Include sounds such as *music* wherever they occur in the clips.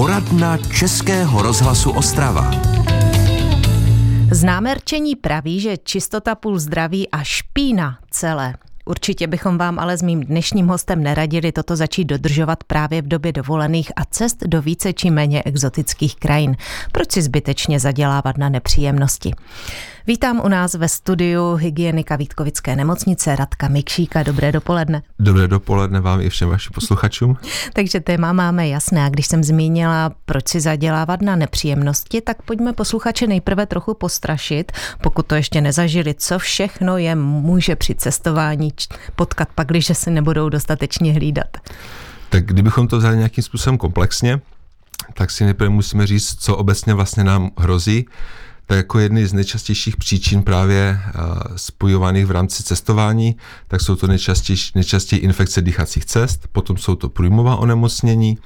Poradna Českého rozhlasu Ostrava. Známé rčení praví, že čistota půl zdraví a špína celé. Určitě bychom vám ale s mým dnešním hostem neradili toto začít dodržovat právě v době dovolených a cest do více či méně exotických krajin. Proč si zbytečně zadělávat na nepříjemnosti? Vítám u nás ve studiu hygienika Vítkovické nemocnice Radka Mikšíka. Dobré dopoledne. Dobré dopoledne vám i všem vašim posluchačům. *laughs* Takže téma máme jasné. A když jsem zmínila, proč si zadělávat na nepříjemnosti, tak pojďme posluchače nejprve trochu postrašit, pokud to ještě nezažili, co všechno je může při cestování potkat pak, když se nebudou dostatečně hlídat. Tak kdybychom to vzali nějakým způsobem komplexně, tak si nejprve musíme říct, co obecně vlastně nám hrozí jako jedny z nejčastějších příčin právě spojovaných v rámci cestování, tak jsou to nejčastěji, nejčastěji infekce dýchacích cest, potom jsou to průjmová onemocnění,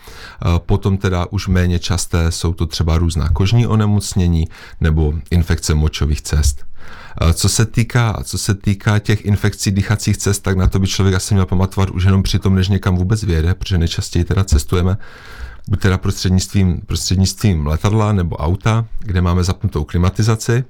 potom teda už méně časté jsou to třeba různá kožní onemocnění nebo infekce močových cest. Co se, týká, co se týká těch infekcí dýchacích cest, tak na to by člověk asi měl pamatovat už jenom při tom, než někam vůbec vyjede, protože nejčastěji teda cestujeme buď teda prostřednictvím, prostřednictvím letadla nebo auta, kde máme zapnutou klimatizaci,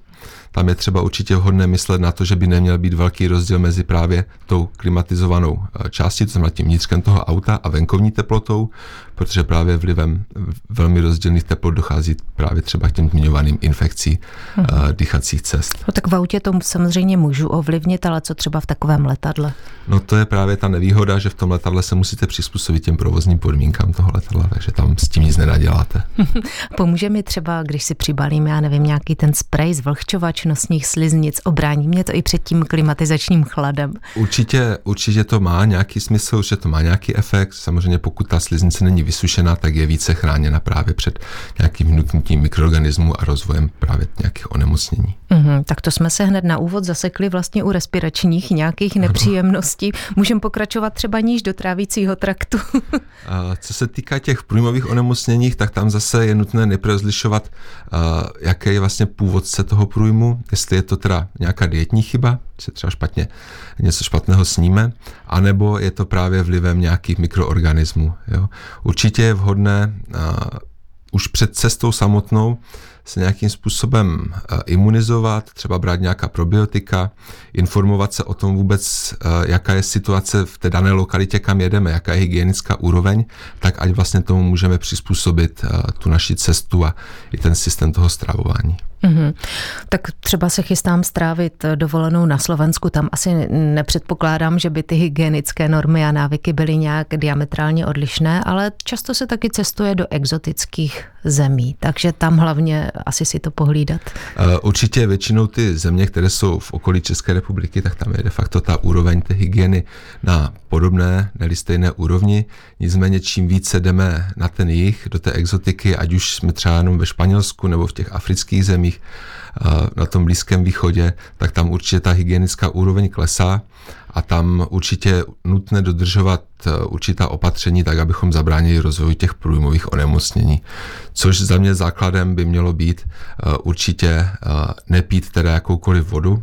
tam je třeba určitě vhodné myslet na to, že by neměl být velký rozdíl mezi právě tou klimatizovanou eh, částí, to znamená tím vnitřkem toho auta a venkovní teplotou, protože právě vlivem velmi rozdílných teplot dochází právě třeba k těm zmiňovaným infekcí hmm. dýchacích cest. No tak v autě to samozřejmě můžu ovlivnit, ale co třeba v takovém letadle? No to je právě ta nevýhoda, že v tom letadle se musíte přizpůsobit těm provozním podmínkám toho letadla, takže tam s tím nic nenaděláte. *laughs* Pomůže mi třeba, když si přibalím, já nevím, nějaký ten sprej zvlhčovač nosních sliznic, obrání mě to i před tím klimatizačním chladem. Určitě, určitě to má nějaký smysl, že to má nějaký efekt. Samozřejmě pokud ta sliznice není vysušená, tak je více chráněna právě před nějakým vnuknutím mikroorganismů a rozvojem právě nějakých onemocnění. Mm-hmm, tak to jsme se hned na úvod zasekli vlastně u respiračních nějakých nepříjemností. Můžeme pokračovat třeba níž do trávícího traktu. *laughs* a co se týká těch průjmových onemocnění, tak tam zase je nutné nejprve zlišovat, jaké je vlastně původce toho průjmu, jestli je to teda nějaká dietní chyba, se třeba špatně, něco špatného sníme, anebo je to právě vlivem nějakých mikroorganismů. Jo. Určitě je vhodné už před cestou samotnou se nějakým způsobem imunizovat, třeba brát nějaká probiotika, informovat se o tom vůbec, jaká je situace v té dané lokalitě, kam jedeme, jaká je hygienická úroveň, tak ať vlastně tomu můžeme přizpůsobit tu naši cestu a i ten systém toho stravování. Mm-hmm. Tak třeba se chystám strávit dovolenou na Slovensku, tam asi nepředpokládám, že by ty hygienické normy a návyky byly nějak diametrálně odlišné, ale často se taky cestuje do exotických zemí, takže tam hlavně asi si to pohlídat. Určitě většinou ty země, které jsou v okolí České republiky, tak tam je de facto ta úroveň té hygieny na podobné, neli stejné úrovni. Nicméně čím více jdeme na ten jich, do té exotiky, ať už jsme třeba jenom ve Španělsku nebo v těch afrických zemích, na tom Blízkém východě, tak tam určitě ta hygienická úroveň klesá a tam určitě nutné dodržovat e, určitá opatření tak, abychom zabránili rozvoji těch průjmových onemocnění. Což za mě základem by mělo být e, určitě e, nepít teda jakoukoliv vodu,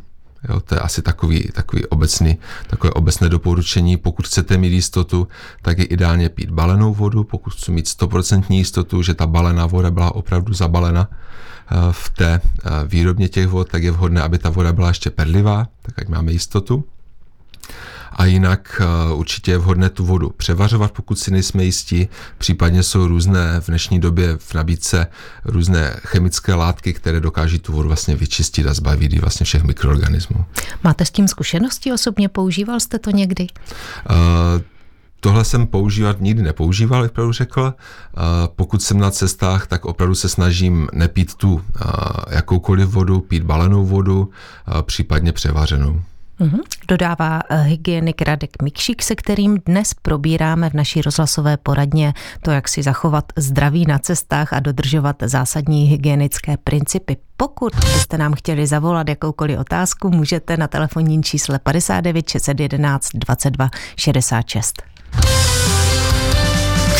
Jo, to je asi takový, takový obecný, takové obecné doporučení. Pokud chcete mít jistotu, tak je ideálně pít balenou vodu. Pokud chci mít 100% jistotu, že ta balená voda byla opravdu zabalena eh, v té eh, výrobně těch vod, tak je vhodné, aby ta voda byla ještě perlivá, tak ať máme jistotu. A jinak eh, určitě je vhodné tu vodu převařovat, pokud si nejsme jistí. Případně jsou různé v dnešní době v nabídce různé chemické látky, které dokáží tu vodu vlastně vyčistit a zbavit vlastně všech mikroorganismů. Máte s tím zkušenosti osobně? Používal jste to někdy? Uh, Tohle jsem používat nikdy nepoužíval, jak pravdu řekl. Pokud jsem na cestách, tak opravdu se snažím nepít tu jakoukoliv vodu, pít balenou vodu, případně převařenou. Mm-hmm. Dodává eh, hygienik Radek Mikšík, se kterým dnes probíráme v naší rozhlasové poradně to, jak si zachovat zdraví na cestách a dodržovat zásadní hygienické principy. Pokud byste nám chtěli zavolat jakoukoliv otázku, můžete na telefonní čísle 59 611 22 66.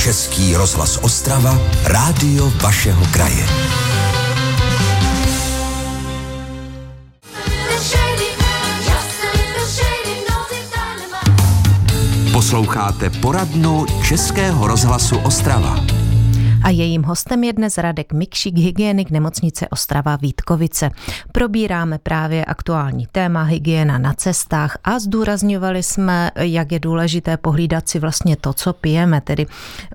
Český rozhlas Ostrava, rádio vašeho kraje. Posloucháte poradnu Českého rozhlasu Ostrava. A jejím hostem je dnes Radek Mikšík, hygienik nemocnice Ostrava Vítkovice. Probíráme právě aktuální téma hygiena na cestách a zdůrazňovali jsme, jak je důležité pohlídat si vlastně to, co pijeme, tedy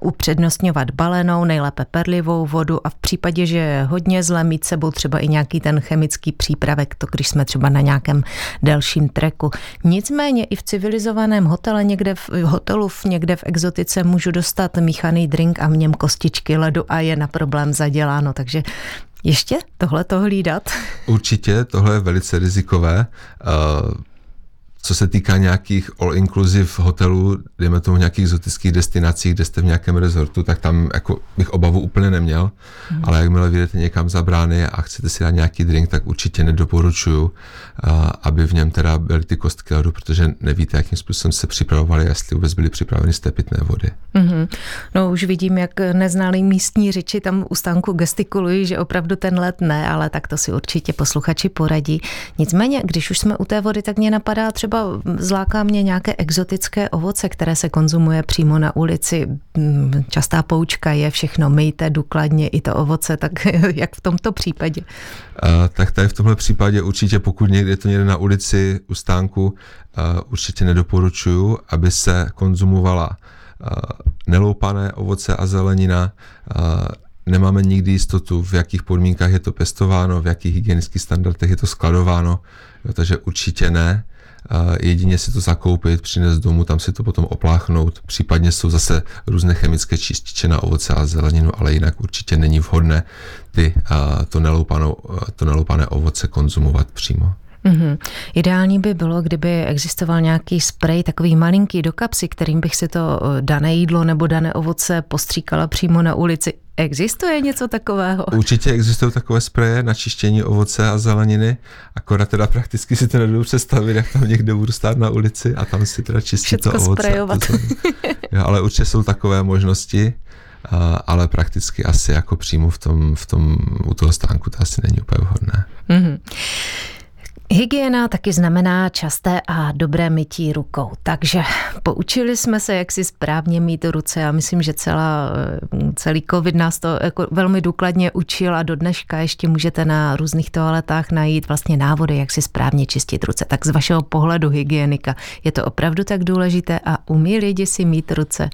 upřednostňovat balenou, nejlépe perlivou vodu a v případě, že je hodně zle mít sebou třeba i nějaký ten chemický přípravek, to když jsme třeba na nějakém delším treku. Nicméně i v civilizovaném hotele někde v hotelu v, někde v exotice můžu dostat míchaný drink a v něm kostičky ledu a je na problém zaděláno, takže ještě tohle to hlídat? Určitě, tohle je velice rizikové. Uh co se týká nějakých all-inclusive hotelů, dejme tomu nějakých exotických destinací, kde jste v nějakém rezortu, tak tam jako bych obavu úplně neměl, mm. ale jakmile vyjdete někam za brány a chcete si dát nějaký drink, tak určitě nedoporučuju, aby v něm teda byly ty kostky ledu, protože nevíte, jakým způsobem se připravovali, jestli vůbec byly připraveny z té pitné vody. Mm-hmm. No už vidím, jak neznalí místní řeči tam u stánku gestikulují, že opravdu ten let ne, ale tak to si určitě posluchači poradí. Nicméně, když už jsme u té vody, tak mě napadá třeba třeba zláká mě nějaké exotické ovoce, které se konzumuje přímo na ulici. Mm, častá poučka je všechno myjte důkladně i to ovoce, tak *laughs* jak v tomto případě? A, tak tady v tomhle případě určitě, pokud někde je to někde na ulici u stánku, a, určitě nedoporučuju, aby se konzumovala a, neloupané ovoce a zelenina, a, nemáme nikdy jistotu, v jakých podmínkách je to pestováno, v jakých hygienických standardech je to skladováno, jo, takže určitě ne jedině si to zakoupit, přinést domů, tam si to potom opláchnout. Případně jsou zase různé chemické čističe na ovoce a zeleninu, ale jinak určitě není vhodné ty, to, neloupanou, to neloupané ovoce konzumovat přímo. Mm-hmm. Ideální by bylo, kdyby existoval nějaký sprej, takový malinký do kapsy, kterým bych si to eh, dané jídlo nebo dané ovoce postříkala přímo na ulici. Existuje něco takového? Určitě existují takové spreje na čištění ovoce a zeleniny, akorát teda prakticky si to nedobu představit, jak tam někde budu stát na ulici a tam si teda čistit Všecko to ovoce. Sprejovat. To, *laughs* jo, ale určitě jsou takové možnosti, ale prakticky asi jako přímo v tom, v tom, u toho stánku to asi není úplně vhodné. Mm-hmm. Hygiena taky znamená časté a dobré mytí rukou. Takže poučili jsme se, jak si správně mít ruce. Já myslím, že celá, celý covid nás to jako velmi důkladně učil a do dneška ještě můžete na různých toaletách najít vlastně návody, jak si správně čistit ruce. Tak z vašeho pohledu hygienika, je to opravdu tak důležité a umí lidi si mít ruce?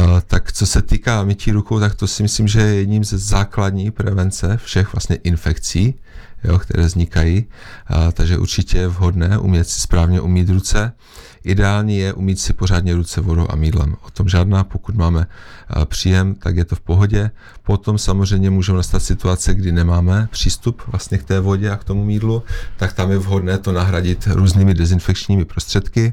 Uh, tak co se týká mytí rukou, tak to si myslím, že je jedním ze základní prevence všech vlastně infekcí jo, které vznikají, a, takže určitě je vhodné umět si správně umít ruce. Ideální je umít si pořádně ruce vodou a mídlem. O tom žádná, pokud máme příjem, tak je to v pohodě. Potom samozřejmě můžou nastat situace, kdy nemáme přístup vlastně k té vodě a k tomu mídlu, tak tam je vhodné to nahradit různými dezinfekčními prostředky.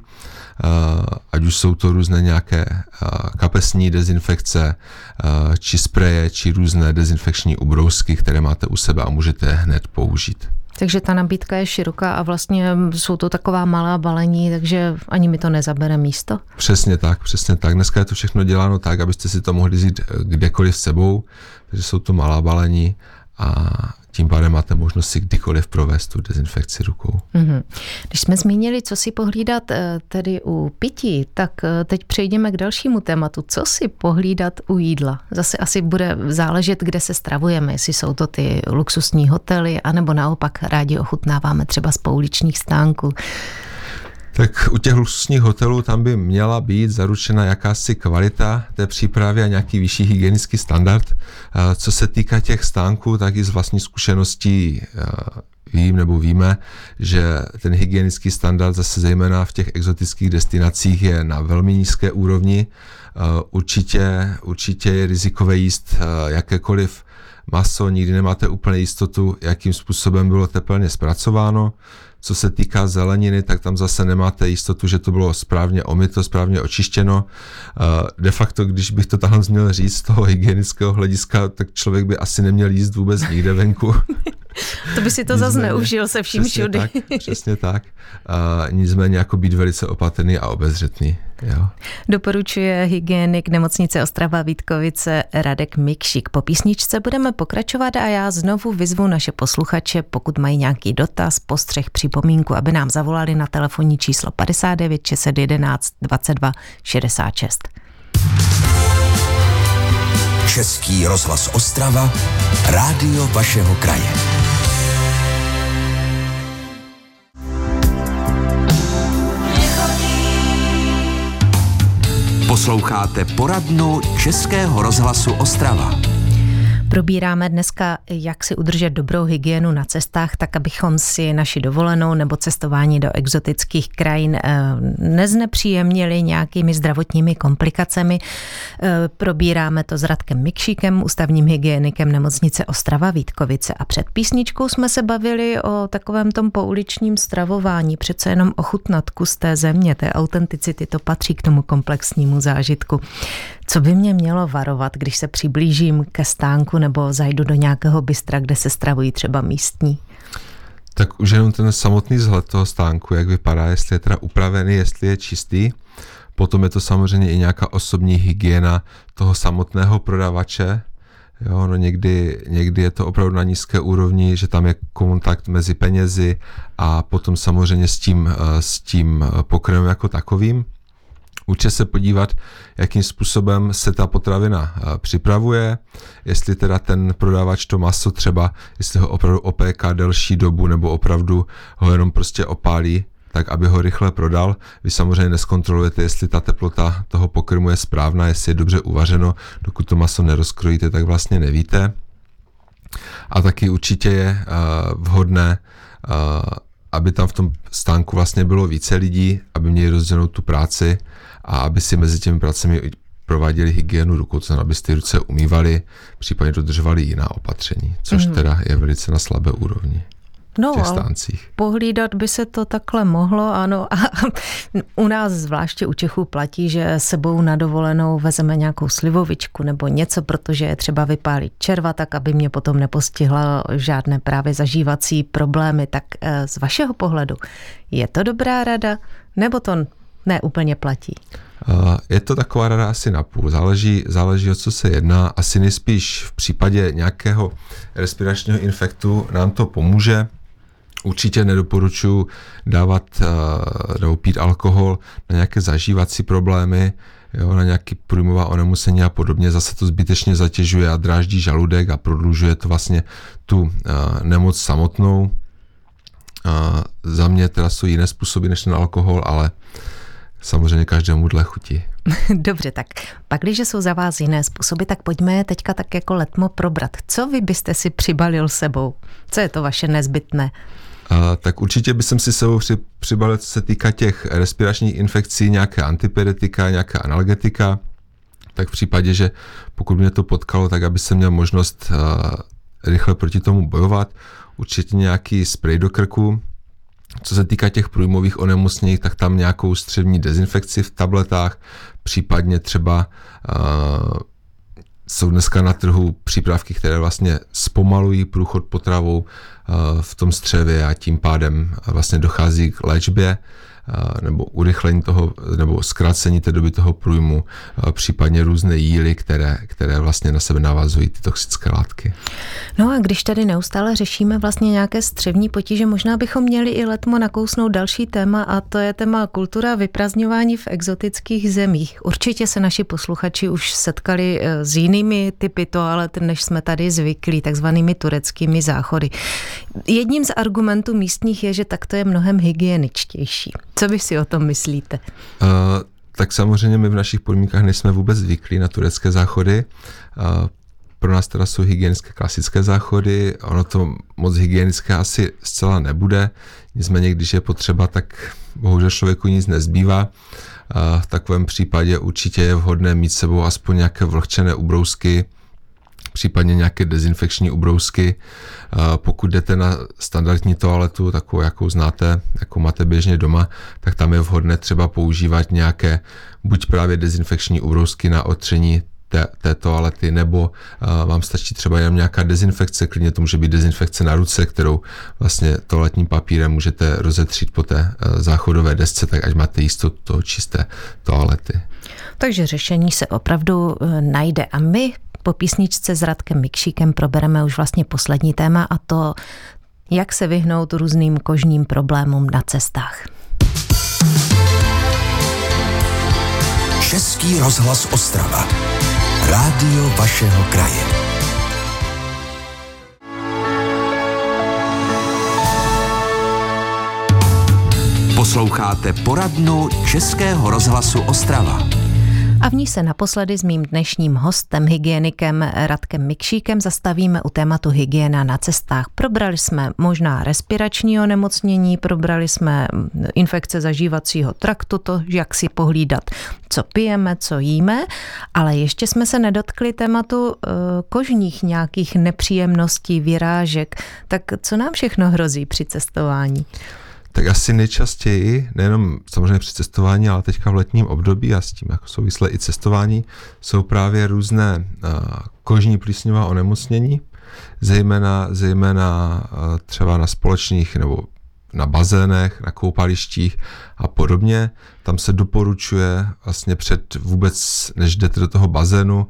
Eh, ať už jsou to různé nějaké eh, kapesní dezinfekce, eh, či spreje, či různé dezinfekční ubrousky, které máte u sebe a můžete hned použít. Takže ta nabídka je široká a vlastně jsou to taková malá balení, takže ani mi to nezabere místo. Přesně tak, přesně tak. Dneska je to všechno děláno tak, abyste si to mohli vzít kdekoliv s sebou, takže jsou to malá balení a tím pádem máte možnost si kdykoliv provést tu dezinfekci rukou. Mm-hmm. Když jsme zmínili, co si pohlídat eh, tedy u pití, tak eh, teď přejdeme k dalšímu tématu. Co si pohlídat u jídla? Zase asi bude záležet, kde se stravujeme, jestli jsou to ty luxusní hotely, anebo naopak rádi ochutnáváme třeba z pouličních stánků. Tak u těch luxusních hotelů tam by měla být zaručena jakási kvalita té přípravy a nějaký vyšší hygienický standard. Co se týká těch stánků, tak i z vlastní zkušeností vím nebo víme, že ten hygienický standard zase zejména v těch exotických destinacích je na velmi nízké úrovni. Určitě, určitě je rizikové jíst jakékoliv maso, nikdy nemáte úplně jistotu, jakým způsobem bylo teplně zpracováno. Co se týká zeleniny, tak tam zase nemáte jistotu, že to bylo správně omyto, správně očištěno. Eh, de facto, když bych to tam měl říct z toho hygienického hlediska, tak člověk by asi neměl jíst vůbec nikde venku. *laughs* to by si to zase neužil se vším přesně všudy. Tak, přesně tak. Uh, nicméně jako být velice opatrný a obezřetný. Jo. Doporučuje hygienik nemocnice Ostrava Vítkovice Radek Mikšík. Po písničce budeme pokračovat a já znovu vyzvu naše posluchače, pokud mají nějaký dotaz, postřeh, připomínku, aby nám zavolali na telefonní číslo 59 611 22 66. Český rozhlas Ostrava, rádio vašeho kraje. Posloucháte poradnu Českého rozhlasu Ostrava. Probíráme dneska, jak si udržet dobrou hygienu na cestách, tak abychom si naši dovolenou nebo cestování do exotických krajin eh, neznepříjemnili nějakými zdravotními komplikacemi. Eh, probíráme to s Radkem Mikšíkem, ústavním hygienikem nemocnice Ostrava Vítkovice. A před písničkou jsme se bavili o takovém tom pouličním stravování, přece jenom ochutnat kus té země, té autenticity, to patří k tomu komplexnímu zážitku. Co by mě mělo varovat, když se přiblížím ke stánku nebo zajdu do nějakého bystra, kde se stravují třeba místní? Tak už jenom ten samotný vzhled toho stánku, jak vypadá, jestli je teda upravený, jestli je čistý. Potom je to samozřejmě i nějaká osobní hygiena toho samotného prodavače, Jo, no někdy, někdy je to opravdu na nízké úrovni, že tam je kontakt mezi penězi a potom samozřejmě s tím, eh, s tím pokrmem jako takovým. Určitě se podívat, jakým způsobem se ta potravina eh, připravuje, jestli teda ten prodavač to maso třeba, jestli ho opravdu opéká delší dobu nebo opravdu ho jenom prostě opálí, tak aby ho rychle prodal. Vy samozřejmě neskontrolujete, jestli ta teplota toho pokrmu je správná, jestli je dobře uvařeno, dokud to maso nerozkrojíte, tak vlastně nevíte. A taky určitě je uh, vhodné uh, aby tam v tom stánku vlastně bylo více lidí, aby měli rozdělenou tu práci a aby si mezi těmi pracemi prováděli hygienu rukou, co aby ty ruce umývali, případně dodržovali jiná opatření, což mm. teda je velice na slabé úrovni. No, těch stáncích. pohlídat by se to takhle mohlo, ano. A *laughs* u nás, zvláště u Čechů, platí, že sebou na dovolenou vezeme nějakou slivovičku nebo něco, protože je třeba vypálit červa, tak aby mě potom nepostihla žádné právě zažívací problémy. Tak eh, z vašeho pohledu, je to dobrá rada, nebo to neúplně platí? Je to taková rada asi na půl. Záleží, záleží, o co se jedná. Asi nejspíš v případě nějakého respiračního infektu nám to pomůže. Určitě nedoporučuji dávat nebo pít alkohol na nějaké zažívací problémy, jo, na nějaký průjmová onemocnění a podobně. Zase to zbytečně zatěžuje a dráždí žaludek a prodlužuje to vlastně tu uh, nemoc samotnou. Uh, za mě teda jsou jiné způsoby než ten alkohol, ale samozřejmě každému dle chuti. *laughs* Dobře, tak pak, když jsou za vás jiné způsoby, tak pojďme je teďka tak jako letmo probrat. Co vy byste si přibalil sebou? Co je to vaše nezbytné? A, tak určitě bych si sebou při, přibalil, co se týká těch respiračních infekcí, nějaké antipyretika, nějaká analgetika, tak v případě, že pokud mě to potkalo, tak aby se měl možnost uh, rychle proti tomu bojovat, určitě nějaký spray do krku, co se týká těch průjmových onemocnění, tak tam nějakou střední dezinfekci v tabletách, případně třeba uh, jsou dneska na trhu přípravky, které vlastně zpomalují průchod potravou uh, v tom střevě a tím pádem vlastně dochází k léčbě nebo urychlení toho, nebo zkrácení té doby toho průjmu, případně různé jíly, které, které vlastně na sebe navazují ty toxické látky. No a když tady neustále řešíme vlastně nějaké střevní potíže, možná bychom měli i letmo nakousnout další téma a to je téma kultura vyprazňování v exotických zemích. Určitě se naši posluchači už setkali e, s jinými typy toalet, než jsme tady zvyklí, takzvanými tureckými záchody. Jedním z argumentů místních je, že takto je mnohem hygieničtější. Co vy si o tom myslíte? Uh, tak samozřejmě my v našich podmínkách nejsme vůbec zvyklí na turecké záchody. Uh, pro nás teda jsou hygienické klasické záchody, ono to moc hygienické asi zcela nebude, nicméně když je potřeba, tak bohužel člověku nic nezbývá. V takovém případě určitě je vhodné mít sebou aspoň nějaké vlhčené ubrousky, případně nějaké dezinfekční ubrousky. Pokud jdete na standardní toaletu, takovou, jakou znáte, jakou máte běžně doma, tak tam je vhodné třeba používat nějaké buď právě dezinfekční ubrousky na otření té, té toalety, nebo uh, vám stačí třeba jenom nějaká dezinfekce, klidně to může být dezinfekce na ruce, kterou vlastně toaletním papírem můžete rozetřít po té uh, záchodové desce, tak ať máte jistotu toho čisté toalety. Takže řešení se opravdu najde a my po písničce s Radkem Mikšíkem probereme už vlastně poslední téma a to, jak se vyhnout různým kožním problémům na cestách. Český rozhlas Ostrava. Rádio vašeho kraje. Posloucháte poradnu Českého rozhlasu Ostrava. A v ní se naposledy s mým dnešním hostem, hygienikem Radkem Mikšíkem, zastavíme u tématu hygiena na cestách. Probrali jsme možná respirační onemocnění, probrali jsme infekce zažívacího traktu, to, jak si pohlídat, co pijeme, co jíme, ale ještě jsme se nedotkli tématu eh, kožních nějakých nepříjemností, vyrážek. Tak co nám všechno hrozí při cestování? Tak asi nejčastěji, nejenom samozřejmě při cestování, ale teďka v letním období a s tím jako souvisle i cestování, jsou právě různé kožní plísňová onemocnění, zejména, zejména třeba na společných nebo na bazénech, na koupalištích a podobně. Tam se doporučuje vlastně před vůbec, než jdete do toho bazénu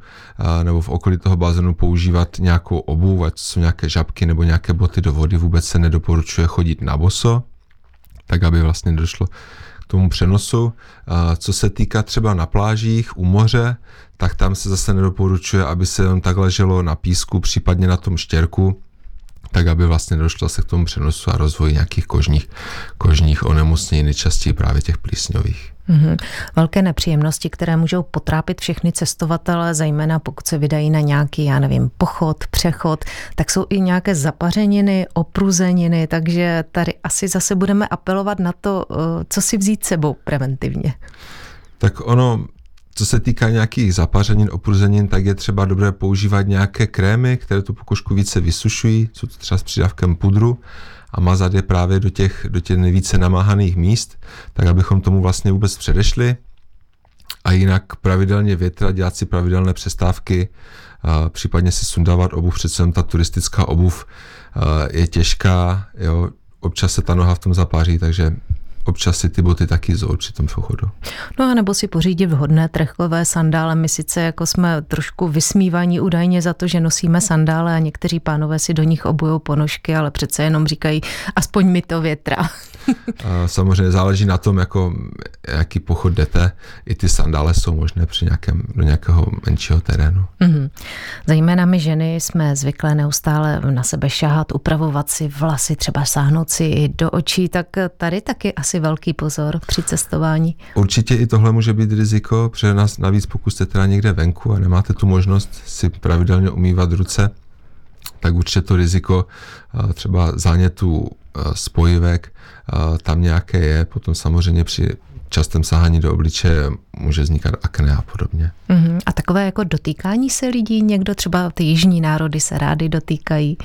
nebo v okolí toho bazénu používat nějakou obuv, ať jsou nějaké žabky nebo nějaké boty do vody. Vůbec se nedoporučuje chodit na boso, tak aby vlastně došlo k tomu přenosu. Co se týká třeba na plážích u moře, tak tam se zase nedoporučuje, aby se jen tak leželo na písku, případně na tom štěrku, tak aby vlastně došlo se k tomu přenosu a rozvoji nějakých kožních, kožních onemocnění, nejčastěji právě těch plísňových. Mm-hmm. Velké nepříjemnosti, které můžou potrápit všechny cestovatele, zejména pokud se vydají na nějaký, já nevím, pochod, přechod, tak jsou i nějaké zapařeniny, opruzeniny, takže tady asi zase budeme apelovat na to, eh, co si vzít sebou preventivně. Tak ono, co se týká nějakých zapařenin, opruzenin, tak je třeba dobré používat nějaké krémy, které tu pokožku více vysušují, jsou to třeba s přidávkem pudru a mazat je právě do těch, do těch nejvíce namáhaných míst, tak abychom tomu vlastně vůbec předešli. A jinak pravidelně větrat, dělat si pravidelné přestávky, případně si sundávat obuv, přece ta turistická obuv je těžká, jo, občas se ta noha v tom zapáří, takže občas si ty boty taky při tom pochodu. No a nebo si pořídit vhodné trchkové sandále. My sice jako jsme trošku vysmívaní údajně za to, že nosíme sandále a někteří pánové si do nich obujou ponožky, ale přece jenom říkají, aspoň mi to větra. *laughs* Samozřejmě záleží na tom, jako, jaký pochod jdete. I ty sandále jsou možné při nějakém, do nějakého menšího terénu. Mm-hmm. Zajména my ženy jsme zvyklé neustále na sebe šahat, upravovat si vlasy, třeba sáhnout si i do očí, tak tady taky asi velký pozor při cestování. Určitě i tohle může být riziko, protože nás navíc pokud jste teda někde venku a nemáte tu možnost si pravidelně umývat ruce, tak určitě to riziko třeba zánětu spojivek tam nějaké je, potom samozřejmě při častém sahání do obličeje může vznikat akné a podobně. Uh-huh. A takové jako dotýkání se lidí, někdo třeba ty jižní národy se rády dotýkají?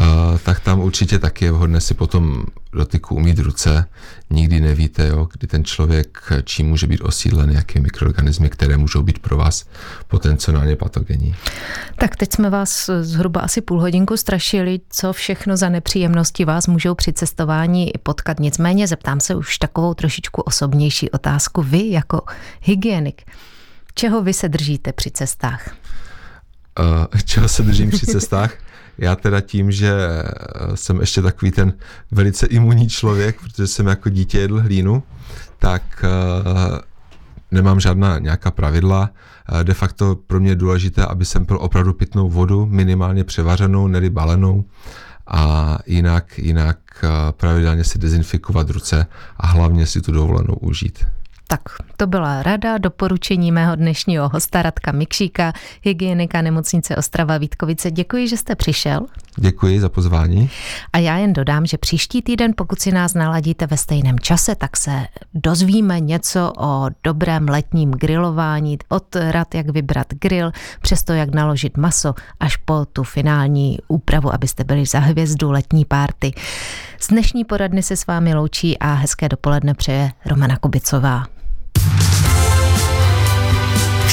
Uh, tak tam určitě taky je vhodné si potom dotyku umít ruce. Nikdy nevíte, jo, kdy ten člověk, čím může být osídlen, jaké mikroorganismy, které můžou být pro vás potenciálně patogenní. Tak teď jsme vás zhruba asi půl hodinku strašili, co všechno za nepříjemnosti vás můžou při cestování potkat. Nicméně zeptám se už takovou trošičku osobnější otázku. Vy jako hygienik, čeho vy se držíte při cestách? Uh, čeho se držím při cestách? Já teda tím, že jsem ještě takový ten velice imunní člověk, protože jsem jako dítě jedl hlínu, tak uh, nemám žádná nějaká pravidla. De facto pro mě je důležité, aby jsem pil opravdu pitnou vodu, minimálně převařenou, nedy balenou a jinak, jinak pravidelně si dezinfikovat ruce a hlavně si tu dovolenou užít. Tak to byla rada, doporučení mého dnešního hosta Radka Mikšíka, hygienika nemocnice Ostrava Vítkovice. Děkuji, že jste přišel. Děkuji za pozvání. A já jen dodám, že příští týden, pokud si nás naladíte ve stejném čase, tak se dozvíme něco o dobrém letním grilování, od rad, jak vybrat grill, přes to, jak naložit maso, až po tu finální úpravu, abyste byli za hvězdu letní párty. Z dnešní poradny se s vámi loučí a hezké dopoledne přeje Romana Kubicová.